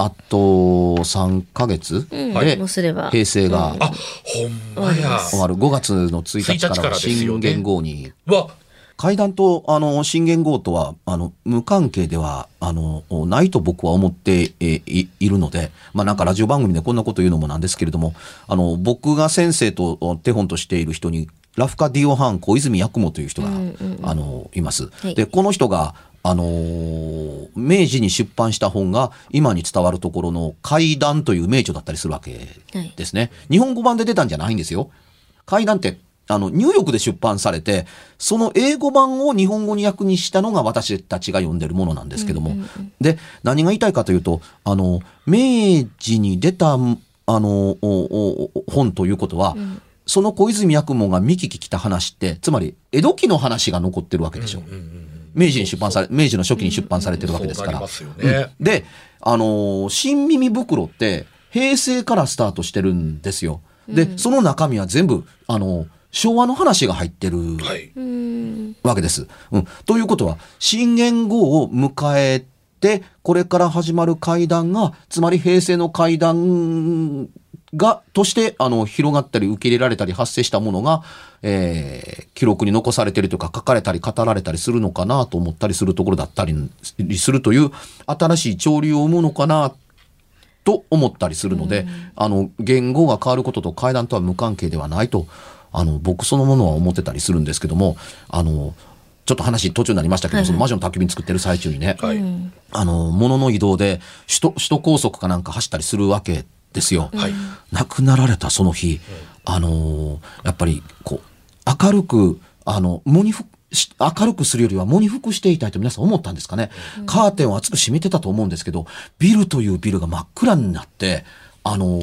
あと3ヶ月うん。でもうすれば。平成があ、ほんまや。終わる5月の1日か1日から新元号にわ、怪談とあの新元号とはあの無関係ではあのないと僕は思ってえいいるので、まあ、なんかラジオ番組でこんなこと言うのもなんですけれどもあの僕が先生と手本としている人にラフカ・ディオハン小泉八雲という人が、あのいます。はい。でこの人があのー明治に出版した本が今に伝わるところの怪談という名著だったりするわけですね。日本語版で出たんじゃないんですよ。怪談って、あの、ニューヨークで出版されて、その英語版を日本語に訳にしたのが私たちが読んでるものなんですけども。で、何が言いたいかというと、あの、明治に出た、あの、おおお本ということは、その小泉八雲が見聞き来た話って、つまり江戸期の話が残ってるわけでしょ。明治に出版され、明治の初期に出版されてるわけですから。ねうんで、あのー新耳袋って平成からスタートしてるんですよ。で、その中身は全部、あのー昭和の話が入ってるはい。わけです。うん。ということは、新元号を迎えて、これから始まる会談が、つまり平成の会談が、として、あの、広がったり受け入れられたり発生したものが、えー記録に残されているというか、書かれたり語られたりするのかなと思ったりするところだったりするという、新しい潮流を生むのかなと思ったりするので、あの、言語が変わることと階段とは無関係ではないと、あの、僕そのものは思ってたりするんですけども、あの、ちょっと話途中になりましたけど、その魔女の焚き火作ってる最中にね、はい。あの、物の移動で首都、首都高速かなんか走ったりするわけですよ。はい。亡くなられたその日、あのやっぱり、こう、明るく、あの、喪に服し明るくするよりは喪に服していたいと皆さん思ったんですかね。カーテンを厚く閉めてたと思うんですけど、ビルというビルが真っ暗になって、あの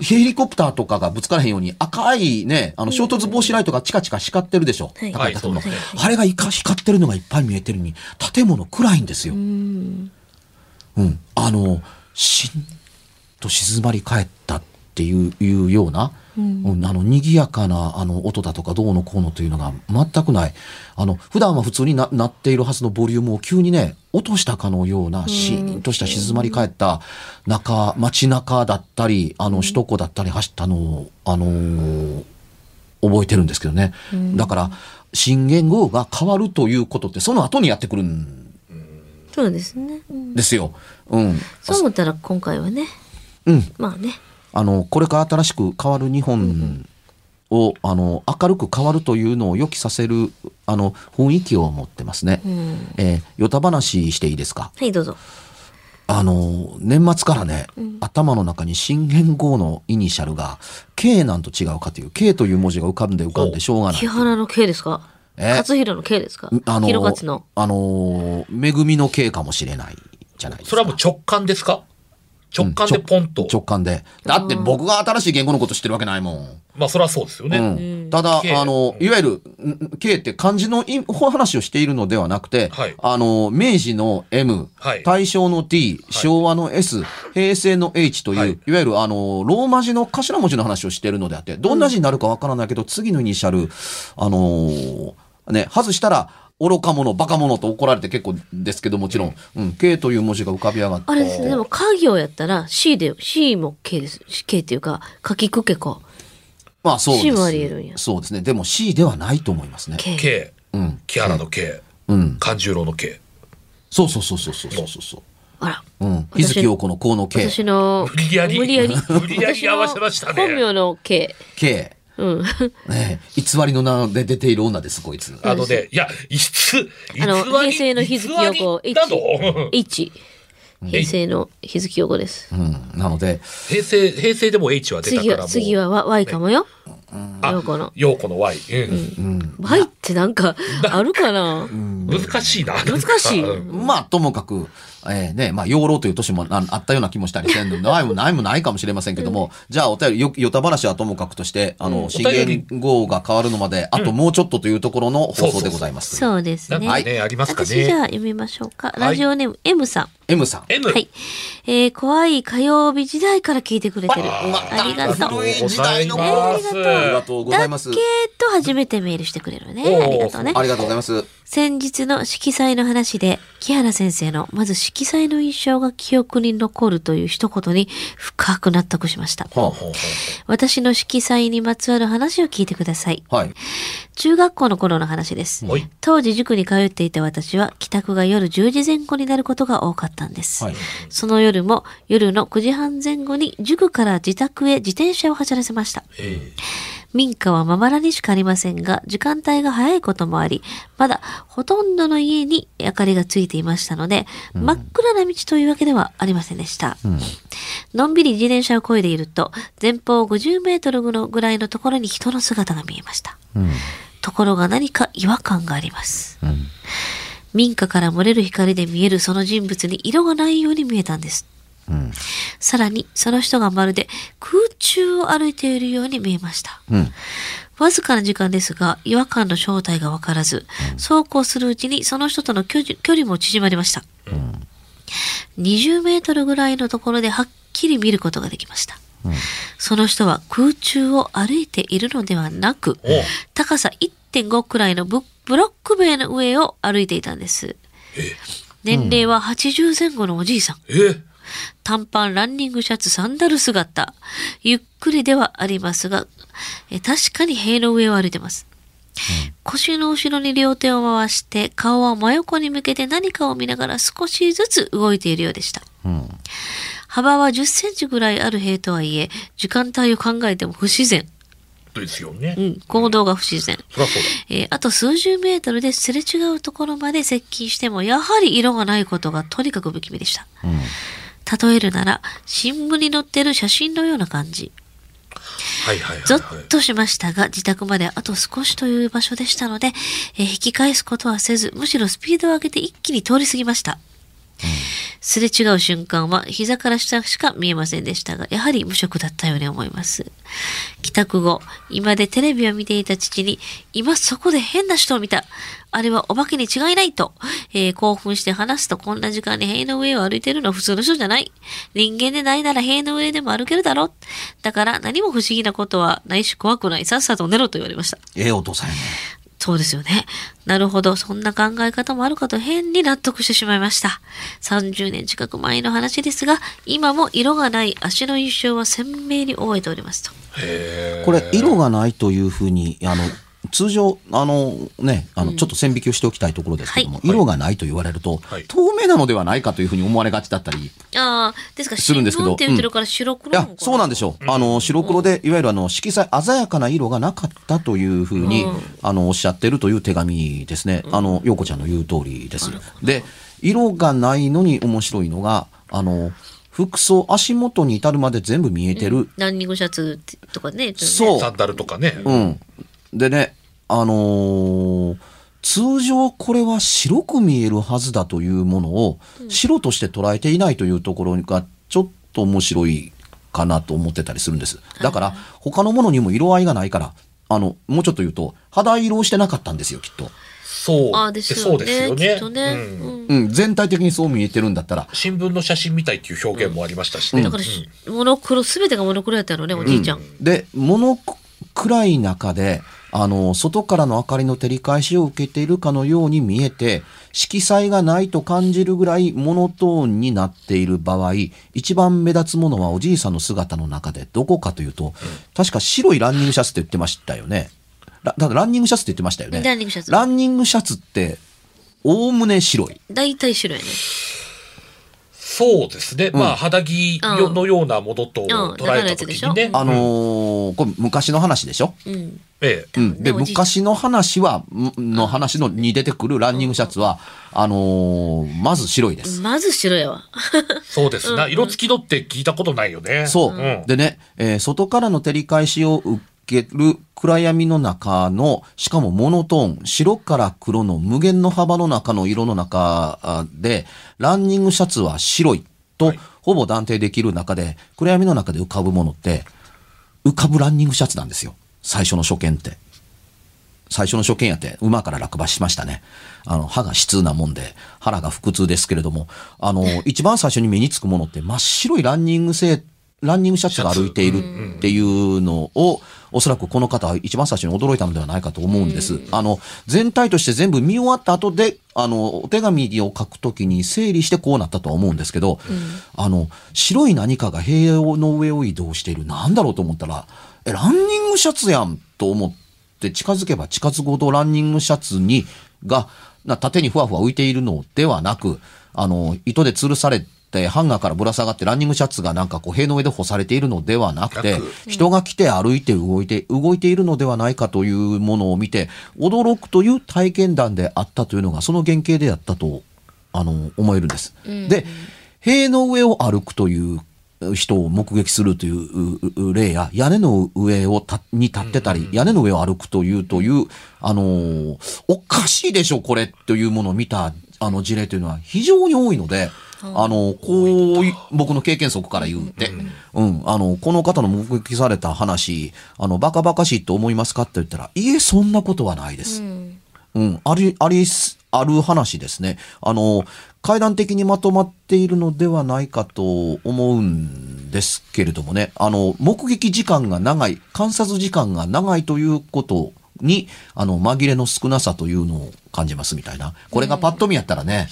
ヘリコプターとかがぶつからへんように赤いね、あの衝突防止ライトがチカチカ光ってるでしょ。はい高い建物はいあれがいか光ってるのがいっぱい見えてるのに、建物暗いんですよ。うん。あの、しんと静まり返ったっていういうような、うんあの、賑やかな、あの、音だとかどうのこうのというのが全くない。あの、普段は普通にななっているはずのボリュームを急にね、落としたかのような、シーンとした静まり返った中、街中だったり、あの、首都高だったり走ったのを、あのー覚えてるんですけどね。だから、新元号が変わるということって、その後にやってくるんそうですね。うんですよ。うん。そう思ったら今回はね、うん。まあね、あの、これから新しく変わる日本を、あの、明るく変わるというのを予期させる、あの、雰囲気を持ってますね。うん。えー、よた話していいですか？はい、どうぞ。あの、年末からね、頭の中に新元号のイニシャルが、K なんと違うかという、K という文字が浮かんで浮かんでしょうがない木。原の K ですか？え？勝弘の K ですか？あの、広勝の。あの、恵みの K かもしれないじゃないですか。それはもう直感ですか？直感でポンと。直感で。だって僕が新しい言語のこと知ってるわけないもん。まあ、それはそうですよね。うん、ただ、K あの、いわゆる、ん K って漢字のい話をしているのではなくて、はい。あの、明治の M、はい。大正の T、昭和の S、平成の H という、はい。い、わゆるあの、ローマ字の頭文字の話をしているのであって、どんな字になるかわからないけど、次のイニシャル、あのーね、外したら、愚か者、バカ者と怒られて結構ですけど、もちろん、うん、K という文字が浮かび上がって。あれですね。でも、家業やったら C で、C も K です。K っていうか、書きくけか。まあそうです。C もあり得るんやそうですね。でも C ではないと思いますね。K。K。うん。木原の K。うん。勘十郎の K。そうそうそうそうそうそうそう。あら。うん。日月陽子のこの K。私の、無理やり無理やり。無理やり合わせましたね本名の K。K。うん。ねえ偽りの名で出ている女です、こいつ。あのね、いや、いつ、あの、偽り平成の日月陽子偽りなの？H。平成の日月陽子です。うん。なので、平成、平成でも H は出た次は、からもう。次は Y かもよ。あ陽子の。陽子の Y。うん。Y ってなんか、あるかな？難しいな。難しいうんまあ、ともかく、えーね、まあ、養老という年もああったような気もしたりせんの、ないもないもないかもしれませんけども、じゃあ、お便り、よ、よた話はともかくとして、あの、新お便元号が変わるのまで、あともうちょっとというところの放送でございます。そうですね。なんかね、ありますか私じゃあね。読みましょうか。いラジオネーム M さん。M さん。M。はい。えー、怖い火曜日時代から聞いてくれてる。あありがとう。古い時代のありがとうございますありがとうございますだ。けと初めてメールしてくれるね。ありがとうね。ありがとうございます。先日の色彩の話で、木原先生のまず色彩の印象が記憶に残るという一言に深く納得しました。はほうほう私の色彩にまつわる話を聞いてください。あ、はい。中学校の頃の話です。当時塾に通っていた私は帰宅が夜10時前後になることが多かったんです。はい。その夜も夜の9時半前後に塾から自宅へ自転車を走らせました。え民家はまばらにしかありませんが、時間帯が早いこともあり、まだほとんどの家に明かりがついていましたので、真っ暗な道というわけではありませんでした。のんびり自転車を漕いでいると、前方50メートルのぐらいのところに人の姿が見えました。うん。ところが何か違和感があります。うん。民家から漏れる光で見えるその人物に色がないように見えたんです。うん。さらに、その人がまるで空中を歩いているように見えました。うん。わずかな時間ですが、違和感の正体がわからず、そうこうするうちにその人との距離も縮まりました。20メートルぐらいのところではっきり見ることができました。その人は空中を歩いているのではなく、高さ1.5くらいのブブロック塀の上を歩いていたんです。年齢は80前後のおじいさん。え短パン、ランニングシャツ、サンダル姿。ゆっくりではありますが、え確かに塀の上を歩いてます。腰の後ろに両手を回して、顔は真横に向けて何かを見ながら少しずつ動いているようでした。うん。幅は10センチぐらいある塀とはいえ、時間帯を考えても不自然。ですよねう。ん、行動が不自然。そそ。えーあと数十メートルですれ違うところまで接近しても、やはり色がないことがとにかく不気味でした。うん。例えるなら、新聞に載ってる写真のような感じ。はいはいゾはい、はいッ。としましたが、自宅まであと少しという場所でしたので、えー引き返すことはせず、むしろスピードを上げて一気に通り過ぎました。すれ違う瞬間は膝から下しか見えませんでしたが、やはり無職だったように思います。帰宅後、今でテレビを見ていた父に、今そこで変な人を見た。あれはお化けに違いないと、えー興奮して話すとこんな時間に塀の上を歩いてるのは普通の人じゃない。人間でないなら塀の上でも歩けるだろ。だから何も不思議なことはないし怖くない。さっさと寝ろと言われました。ええお父さんやね。そうですよね。なるほど。そんな考え方もあるかと変に納得してしまいました。30年近く前の話ですが、今も色がない足の印象は鮮明に覚えておりますと。これ、色がないというふうに、あの、通常、あのね、あの、ちょっと線引きをしておきたいところですけども、はい色がないと言われると、はい透明なのではないかというふうに思われがちだったり、ああ、ですからするんですけど新聞って言ってるから白黒そうなんでしょう。あの、白黒で、いわゆるあの、色彩、鮮やかな色がなかったというふうに、うんあの、おっしゃってるという手紙ですね。あの、陽子ちゃんの言う通りです。で、色がないのに面白いのが、あの、服装、足元に至るまで全部見えてる。ランニングシャツとかね。そうサンダルとかね。うん。でね、あのー通常これは白く見えるはずだというものを白として捉えていないというところがちょっと面白いかなと思ってたりするんです。だから、他のものにも色合いがないから、あの、もうちょっと言うと、肌色をしてなかったんですよ、きっと。そう。あですよね。そうですよね。きっとね、うん。全体的にそう見えてるんだったら、新聞の写真みたいっていう表現もありましたしね、だからし、モノクロ全てがモノクロやったのねおじいちゃん、で、物暗い中で、あの、外からの明かりの照り返しを受けているかのように見えて、色彩がないと感じるぐらいモノトーンになっている場合、一番目立つものはおじいさんの姿の中でどこかというと、確か白いランニングシャツって言ってましたよね。ラだランニングシャツって言ってましたよね。ランニングシャツランニングシャツって、おおむね白い。大体白いねそうですね、まあ肌着うんのようなものとん捉えた時にね、うん。あのーこれ昔の話でしょ？うん。ええ。うん、で昔の話はんの話のに出てくるランニングシャツは、あのーまず白いです。まず白やわ。そうですな、色付きのって聞いたことないよね。そう、ん。でね、えー外からの照り返しを受ける暗闇の中のしかもモノトーン白から黒の無限の幅の中の色の中あでランニングシャツは白いと、はいほぼ断定できる中で暗闇の中で浮かぶものって浮かぶランニングシャツなんですよ最初の初見って。最初の初見やって馬から落馬しましたね。あの、歯が悲痛なもんで、腹が腹痛ですけれども、あの、一番最初に目につくものって真っ白いランニング製、ランニングシャツが歩いているっていうのを、おそらくこの方は一番最初に驚いたのではないかと思うんです。あの、全体として全部見終わった後で、あの、お手紙を書くときに整理してこうなったとは思うんですけど、あの、白い何かが平洋の上を移動している。なんだろうと思ったら、え、ランニングシャツやんと思って近づけば近づくほどランニングシャツに、が、な縦にふわふわ浮いているのではなく、あの、糸で吊るされて、ハンガーからぶら下がってランニングシャツがなんかこう塀の上で干されているのではなくて人が来て歩いて動いて、動いているのではないかというものを見て、驚くという体験談であったというのが、その原型であったと、あの、思えるんです。で、塀の上を歩くという人を目撃するという例や、屋根の上をたに立ってたり、屋根の上を歩くという、という、あのーおかしいでしょ、これ、というものを見た、あの事例というのは非常に多いので、あの、こうい、僕の経験則から言うて、うん、あの、この方の目撃された話、あの、バカバカしいと思いますかって言ったら、いえ、そんなことはないです。うん、あり、ありす、ある話ですね。あの、階段的にまとまっているのではないかと思うんですけれどもね。あの、目撃時間が長い、観察時間が長いということに、あの、紛れの少なさというのを感じますみたいな。これがパッと見やったらね、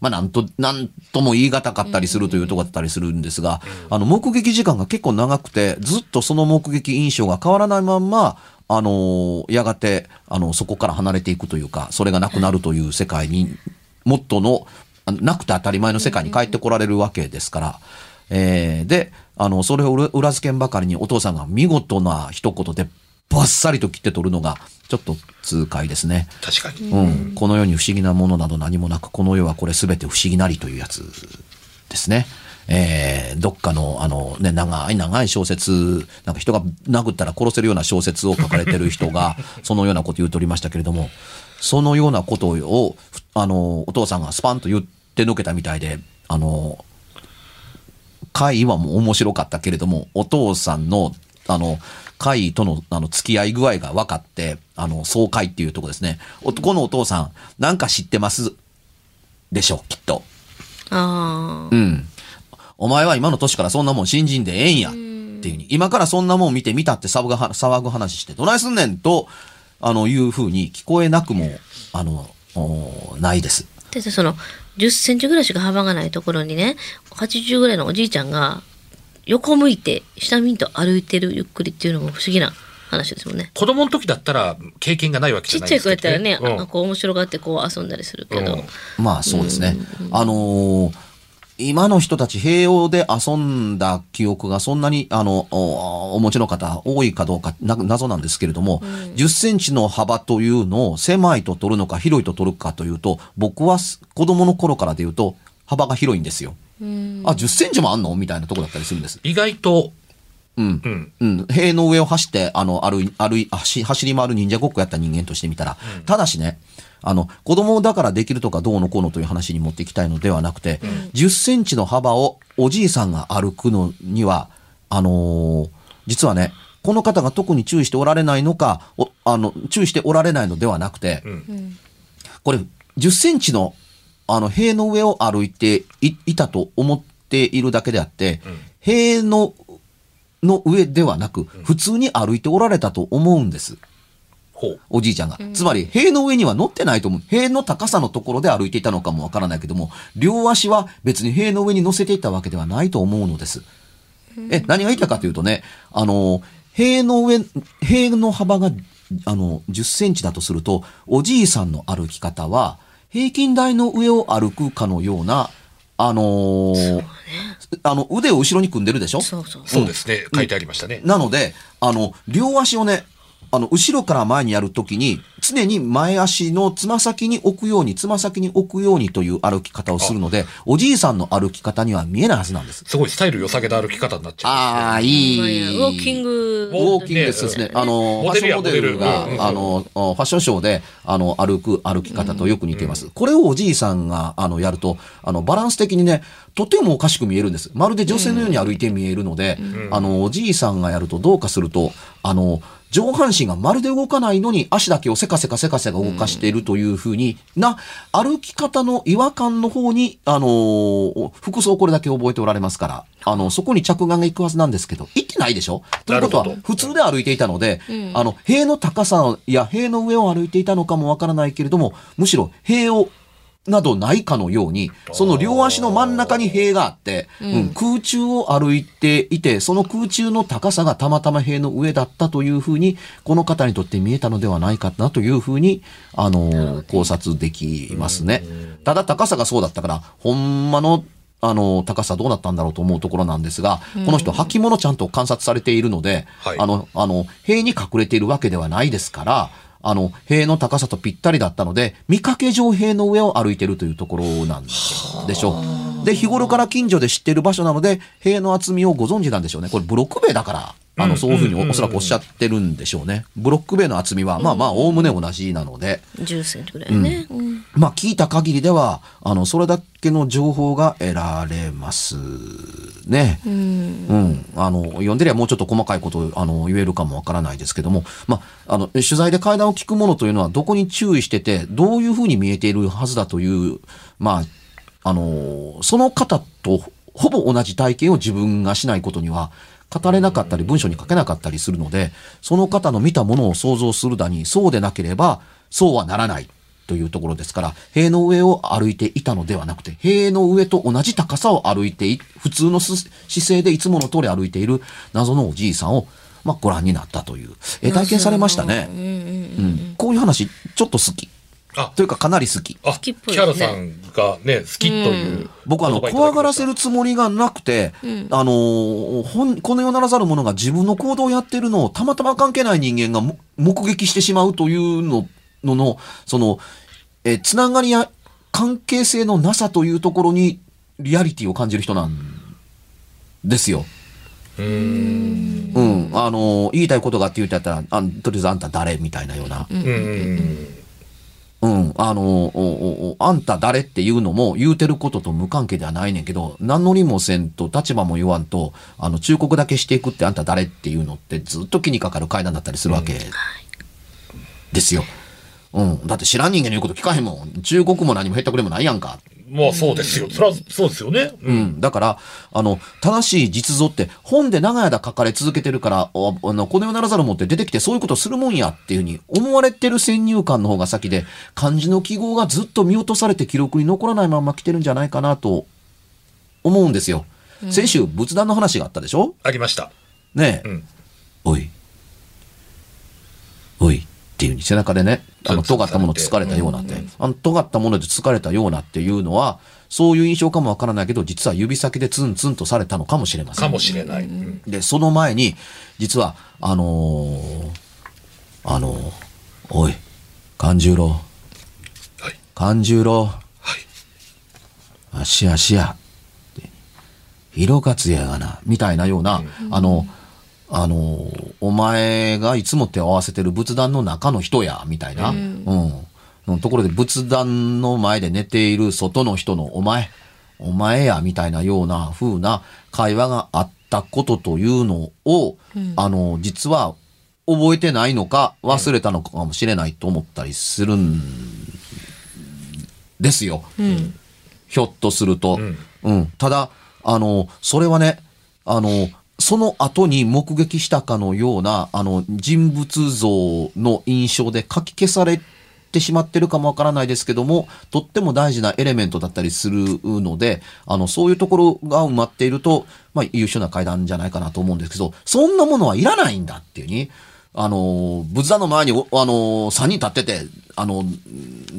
まあ、なんと、なんとも言い難かったりするというとこだったりするんですが、あの、目撃時間が結構長くて、ずっとその目撃印象が変わらないまんま、あの、やがて、あの、そこから離れていくというか、それがなくなるという世界に、もっとの、なくて当たり前の世界に帰ってこられるわけですから、えーで、あの、それを裏付けんばかりにお父さんが見事な一言でバッサリと切って取るのが、ちょっと痛快ですね。確かに、うん、この世に不思議なものなど何もなく、この世はこれ全て不思議なりというやつですね。えーどっかの、あのね、長い長い小説、なんか人が殴ったら殺せるような小説を書かれてる人が、そのようなこと言うとりましたけれども、そのようなことを、ふあの、お父さんがスパンと言ってのけたみたいで、あの、会はもう面白かったけれども、お父さんの、あの、会との、あの、付き合い具合が分かって、あの、総会っていうとこですね。おこのお父さん、なんか知ってます？でしょう、きっと。あうん。お前は今の年からそんなもん信じんでええんや。っていうふうに、今からそんなもん見て見たって騒ぐは騒ぐ話して、どないすんねんと、あの、いうふうに聞こえなくも、あの、おないです。あ。でその10センチぐらいしか幅がないところにね80ぐらいのおじいちゃんが横向いて下見んと歩いてるゆっくりっていうのも不思議な話ですもんね。子供の時だったら経験がないわけじちっちゃいゃないですけど、子やったらね、うんあこう面白がってこう遊んだりするけど、うんまあそうですね。あのー今の人たち平洋で遊んだ記憶がそんなにあのおお持ちの方多いかどうかな謎なんですけれども、10センチの幅というのを狭いと取るのか広いと取るかというと僕はす子供の頃からで言うと幅が広いんですよ。あ10センチもあんの？みたいなとこだったりするんです。意外とうん。うん。うん。塀の上を走って、あの、歩い、歩い、走走り回る忍者ごっこやった人間としてみたら、ただしね、あの、子供だからできるとかどうのこうのという話に持っていきたいのではなくて、10センチの幅をおじいさんが歩くのには、あのー実はね、この方が特に注意しておられないのか、おあの、注意しておられないのではなくて、これ、10センチの、あの、塀の上を歩いていいたと思っているだけであって、塀の、の上ではなく、普通に歩いておられたと思うんです。ほう。おじいちゃんが。つまり、塀の上には乗ってないと思う。塀の高さのところで歩いていたのかもわからないけども、両足は別に塀の上に乗せていたわけではないと思うのです。え、何が言いたいかというとね、あの、塀の上、塀の幅が、あの、10センチだとすると、おじいさんの歩き方は、平均台の上を歩くかのような、あのーあの、腕を後ろに組んでるでしょ？そうそう。そうですね。書いてありましたね。なので、あの、両足をね、あの、後ろから前にやるときに、常に前足のつま先に置くように、つま先に置くようにという歩き方をするので、おじいさんの歩き方には見えないはずなんです。すごいスタイル良さげな歩き方になっちゃああ、ほんいい。ウォーキング。ウォーキングですね。あの、ファッションモデルがあの、ファッションショーで、あの、歩く歩き方とよく似ています。これをおじいさんが、あの、やると、あの、バランス的にね、とてもおかしく見えるんです。まるで女性のように歩いて見えるので、あの、おじいさんがやるとどうかすると、あの、上半身がまるで動かないのに足だけをせかせかせかせか動かしているというふうにな、歩き方の違和感の方に、あの、服装これだけ覚えておられますから、あの、そこに着眼がいくはずなんですけど、行ってないでしょ？ということは普通で歩いていたので、あの、塀の高さや塀の上を歩いていたのかもわからないけれども、むしろ塀を、などないかのように、その両足の真ん中に塀があって、うん。空中を歩いていて、その空中の高さがたまたま塀の上だったというふうに、この方にとって見えたのではないかなというふうに、あの、考察できますね。ただ高さがそうだったから、ほんまのあの、高さどうなったんだろうと思うところなんですが、この人、履物ちゃんと観察されているので、はい。あの、あの、塀に隠れているわけではないですから、あの、塀の高さとぴったりだったので、見かけ上塀の上を歩いているというところなんでしょう。で、日頃から近所で知っている場所なので、塀の厚みをご存知なんでしょうね。これブロック塀だから、あの、そういうふうにおおそらくおっしゃってるんでしょうね。ブロック塀の厚みは、まあまあ、おおむね同じなので、10センチぐらいね。うんまあ聞いた限りでは、あの、それだけの情報が得られますね。うん。あの、読んでりゃもうちょっと細かいことを、あの、言えるかもわからないですけども、まあ、あの、取材で会談を聞くものというのは、どこに注意してて、どういうふうに見えているはずだという、まあ、あの、その方とほぼ同じ体験を自分がしないことには、語れなかったり、文章に書けなかったりするので、その方の見たものを想像するだに、そうでなければ、そうはならない。というところですから、塀の上を歩いていたのではなくて、塀の上と同じ高さを歩いてい、普通のす姿勢でいつもの通り歩いている謎のおじいさんを、まあ、ご覧になったという。え、体験されましたね。うん。こういう話、ちょっと好き。あというか、かなり好き。あ、好きっぽいキですねャラさんがね、好きという。僕あの、怖がらせるつもりがなくて、あのーほん、この世ならざる者が自分の行動をやってるのをたまたま関係ない人間がも目撃してしまうというののの、その、え、つながりや関係性のなさというところにリアリティを感じる人なんですよ。うーん。うん。あのー言いたいことがって言ってやったら、あとりあえずあんた誰みたいなような。うんうん。うん、あのおおおあんた誰っていうのも言うてることと無関係ではないねんけど、何のりもせんと立場も言わんと、あの、忠告だけしていくってあんた誰っていうのってずっと気にかかる階段だったりするわけですよ。うん。だって知らん人間の言うこと聞かへんもん。忠告も何もへったくれもないやんか。まあそうですよ。それはそうですよね。う。うんん。だから、あの、正しい実像って本で長い間書かれ続けてるから、おあの、この世ならざるもって出てきてそういうことするもんやっていうふうに思われてる先入観の方が先で、漢字の記号がずっと見落とされて記録に残らないまま来てるんじゃないかなと思うんですよ。先週仏壇の話があったでしょ？ありました。ねえ、うん。おい。ていう背中でね、あの、尖ったものつつかれたようなって、あの、尖ったものでつつかれたようなっていうのは、そういう印象かもわからないけど、実は指先でツンツンとされたのかもしれません。かもしれない。うん。で、その前に、実は、あのーあのーおい、勘十郎、はい。勘十郎、はい。足足や、って広勝やがな、みたいなような、あの、あの、お前がいつも手を合わせてる仏壇の中の人や、みたいな。うん。のところで仏壇の前で寝ている外の人のお前、お前や、みたいなような風な会話があったことというのを、あの、実は覚えてないのか忘れたのかもしれないと思ったりするんですよ。ひょっとすると。んうん。ただ、あの、それはね、あの、その後に目撃したかのような、あの、人物像の印象で書き消されてしまってるかもわからないですけども、とっても大事なエレメントだったりするので、あの、そういうところが埋まっていると、まあ、優秀な階段じゃないかなと思うんですけど、そんなものはいらないんだっていうに、あの、仏壇の前に、あの、3人立ってて、あの、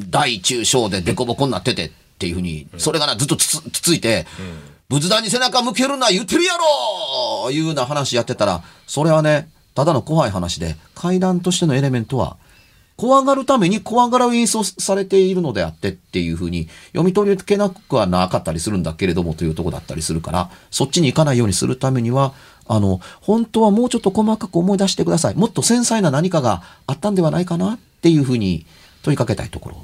大中小でデコボコになっててっていうふうに、それがな、ずっとつつつついて、仏壇に背中向けるな言ってるやろいうような話やってたら、それはね、ただの怖い話で、階段としてのエレメントは、怖がるために怖がらを演奏されているのであってっていうふうに読み取りけなくはなかったりするんだけれどもというところだったりするから、そっちに行かないようにするためには、あの、本当はもうちょっと細かく思い出してください。もっと繊細な何かがあったんではないかなっていうふうに問いかけたいところ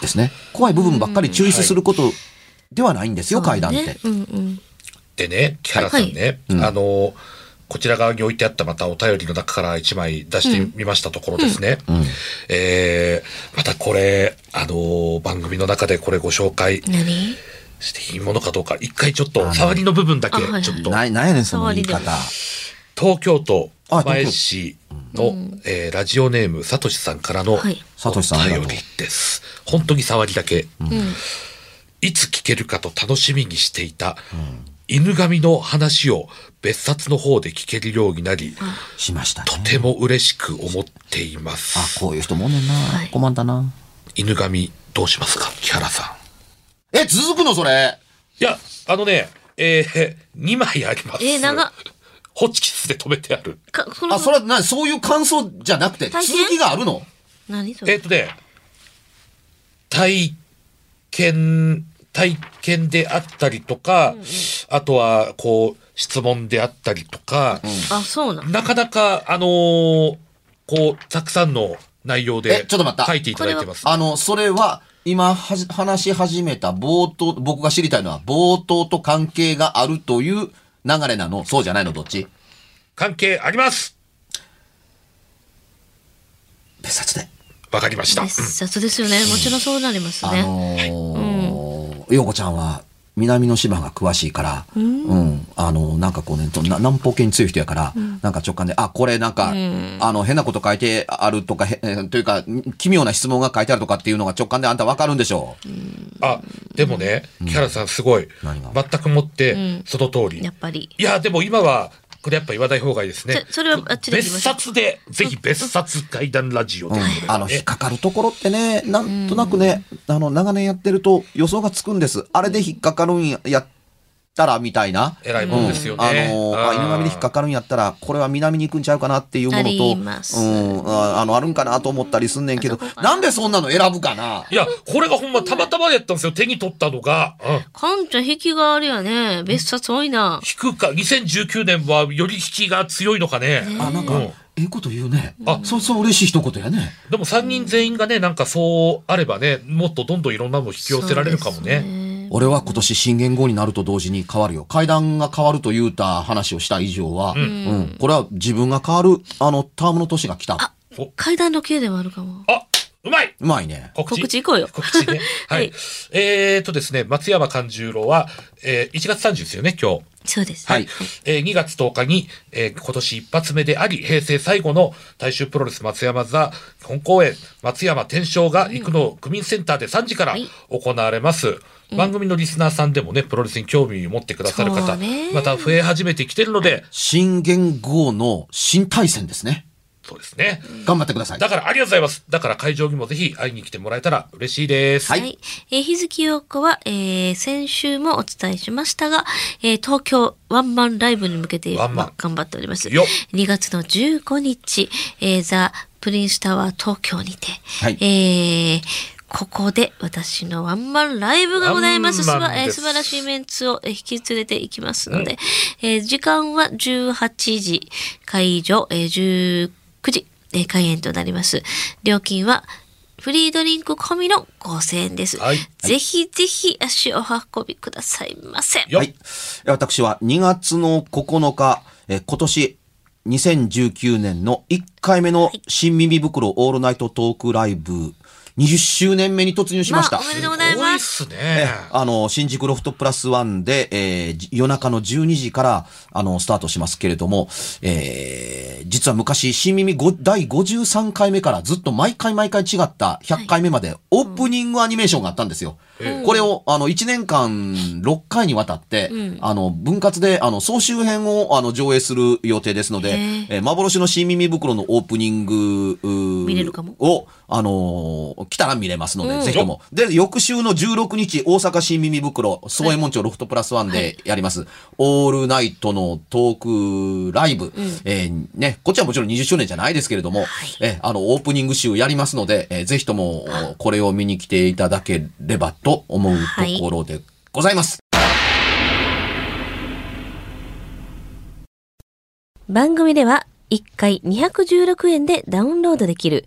ですね。怖い部分ばっかり抽出することではないんですよ、階段って。ねうんうん。でね、木原さんね、うんあの、こちら側に置いてあったまたお便りの中から一枚出してみましたところですね。うんえー、またこれ、あの番組の中でこれご紹介何？していいものかどうか、一回ちょっと触りの部分だけあはいはいちょっと、な、なんやねん、その言い触りで方。東京都前市の、えーラジオネームさとしさんからのはいさとしさんありがとうお便りです。本当に触りだけ。うん。いつ聞けるかと楽しみにしていた、犬神の話を別冊の方で聞けるようになり、しましたね。とても嬉しく思っています。あ、こういう人もねんな。はい困ったな。犬神どうしますか？木原さん。え、続くのそれいや、あのね、えー、2枚あります。えー長っホチキスで止めてある。あ、それはな、そういう感想じゃなくて、続きがあるの？何それ？えっ、とね、体験、体験であったりとか、あとは、こう、質問であったりとか、あ、そうなん。なかなか、あのーこう、たくさんの内容えでちょっと待った。書いていただいてます。あの、それは、今はじ話し始めた冒頭、僕が知りたいのは、冒頭と関係があるという流れなの？そうじゃないの？どっち？関係あります。別冊で。わかりました。別冊ですよね。もちろんそうなりますあね。のー、陽子ちゃんは、南の島が詳しいから、うん、あの、なんかこうね、とな南方系に強い人やから、なんか直感で、あ、これなんか、あの、変なこと書いてあるとか、へえーというか、奇妙な質問が書いてあるとかっていうのが直感であんたわかるんでしょう。あ、でもね、木原さんすごい。全くもって、その通り。やっぱり。いや、でも今は、これやっぱ言わない方がいいですね。そそれはあっちで別冊で、ぜひ別冊怪談ラジオということで、ねあの、引っかかるところってね、なんとなくね、あの、長年やってると予想がつくんです。あれで引っかかるんややったら、みたいな。偉いもんですよね。あのあ、あー犬神で引っかかるんやったら、これは南に行くんちゃうかなっていうものと、うん、ああの、あるんかなと思ったりすんねんけどななんでそんなの選ぶかな？いや、これがほんまたまたまやったんですよ。手に取ったのが。うん。かんちゃん引きがあるやね。別冊多いな。引くか、2019年はより引きが強いのかね。あ、なんかうん、ええこと言うね。あそうそう嬉しい一言やね。でも3人全員がね、なんかそうあればね、もっとどんどんいろんなのを引き寄せられるかもそうですね。俺は今年新元号になると同時に変わるよ。階段が変わると言うた話をした以上は、うん、これは自分が変わる、あの、タームの年が来た。お、階段の系でもあるかも。あ、うまいうまいね。告知告知行こうよ。告知ね。はい。はいえーとですね、松山勘十郎は、えー1月30ですよね、今日。そうです。はいえー2月10日に、えー今年一発目であり、平成最後の大衆プロレス松山座本公演、松山天正が行くの区民センターで3時からはい行われます。番組のリスナーさんでもね、プロレスに興味を持ってくださるそ方また増え始めてきてるので、新元号の新対戦ですね。そうですね。頑張ってください。だからありがとうございます。だから会場にもぜひ会いに来てもらえたら嬉しいです。はいはい。えー日月陽子は、えー先週もお伝えしましたが、えー東京ワンマンライブに向けて、ワンマンまあ頑張っております。よっ2月の15日、えーザ・プリンスタワー東京にて、はいえーここで私のワンマンライブがございます。すばえー素晴らしいメンツをえー引き連れていきますので、えー時間は18時会場、えー19時、えー開演となります。料金はフリードリンク込みの5000円です。はいぜひぜひ足をお運びくださいませ。はい。私は2月の9日、えー今年2019年の1回目の新耳袋オールナイトトークライブ20周年目に突入しました。まあおめでとうございますいっます。すね。あの、新宿ロフトプラスワンで、えーじ夜中の12時から、あの、スタートしますけれども、えー実は昔、新耳ご第53回目からずっと毎回毎回違った100回目まで、オープニングアニメーションがあったんですよ。これを、あの、1年間6回にわたって、うんあの、分割で、あの、総集編を、あの、上映する予定ですのでえー幻の新耳袋のオープニング、見れるかもを、あのー来たら見れますので、うんぜひとも。で、翌週の16日、大阪新耳袋、総右衛門町ロフトプラスワンはい。でやります、オールナイトのトークライブ、えーね、こっちはもちろん20周年じゃないですけれども、えーあの、オープニング集やりますので、えーぜひとも、これを見に来ていただければと思うところでございます。番組では1回216円でダウンロードできる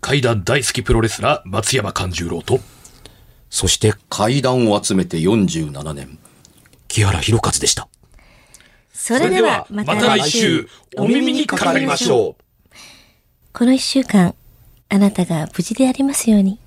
怪談大好きプロレスラー松山勘十郎と、そして階段を集めて47年、木原博一でした。それではまた来週、お耳にかかりましょう。この一週間、あなたが無事でありますように。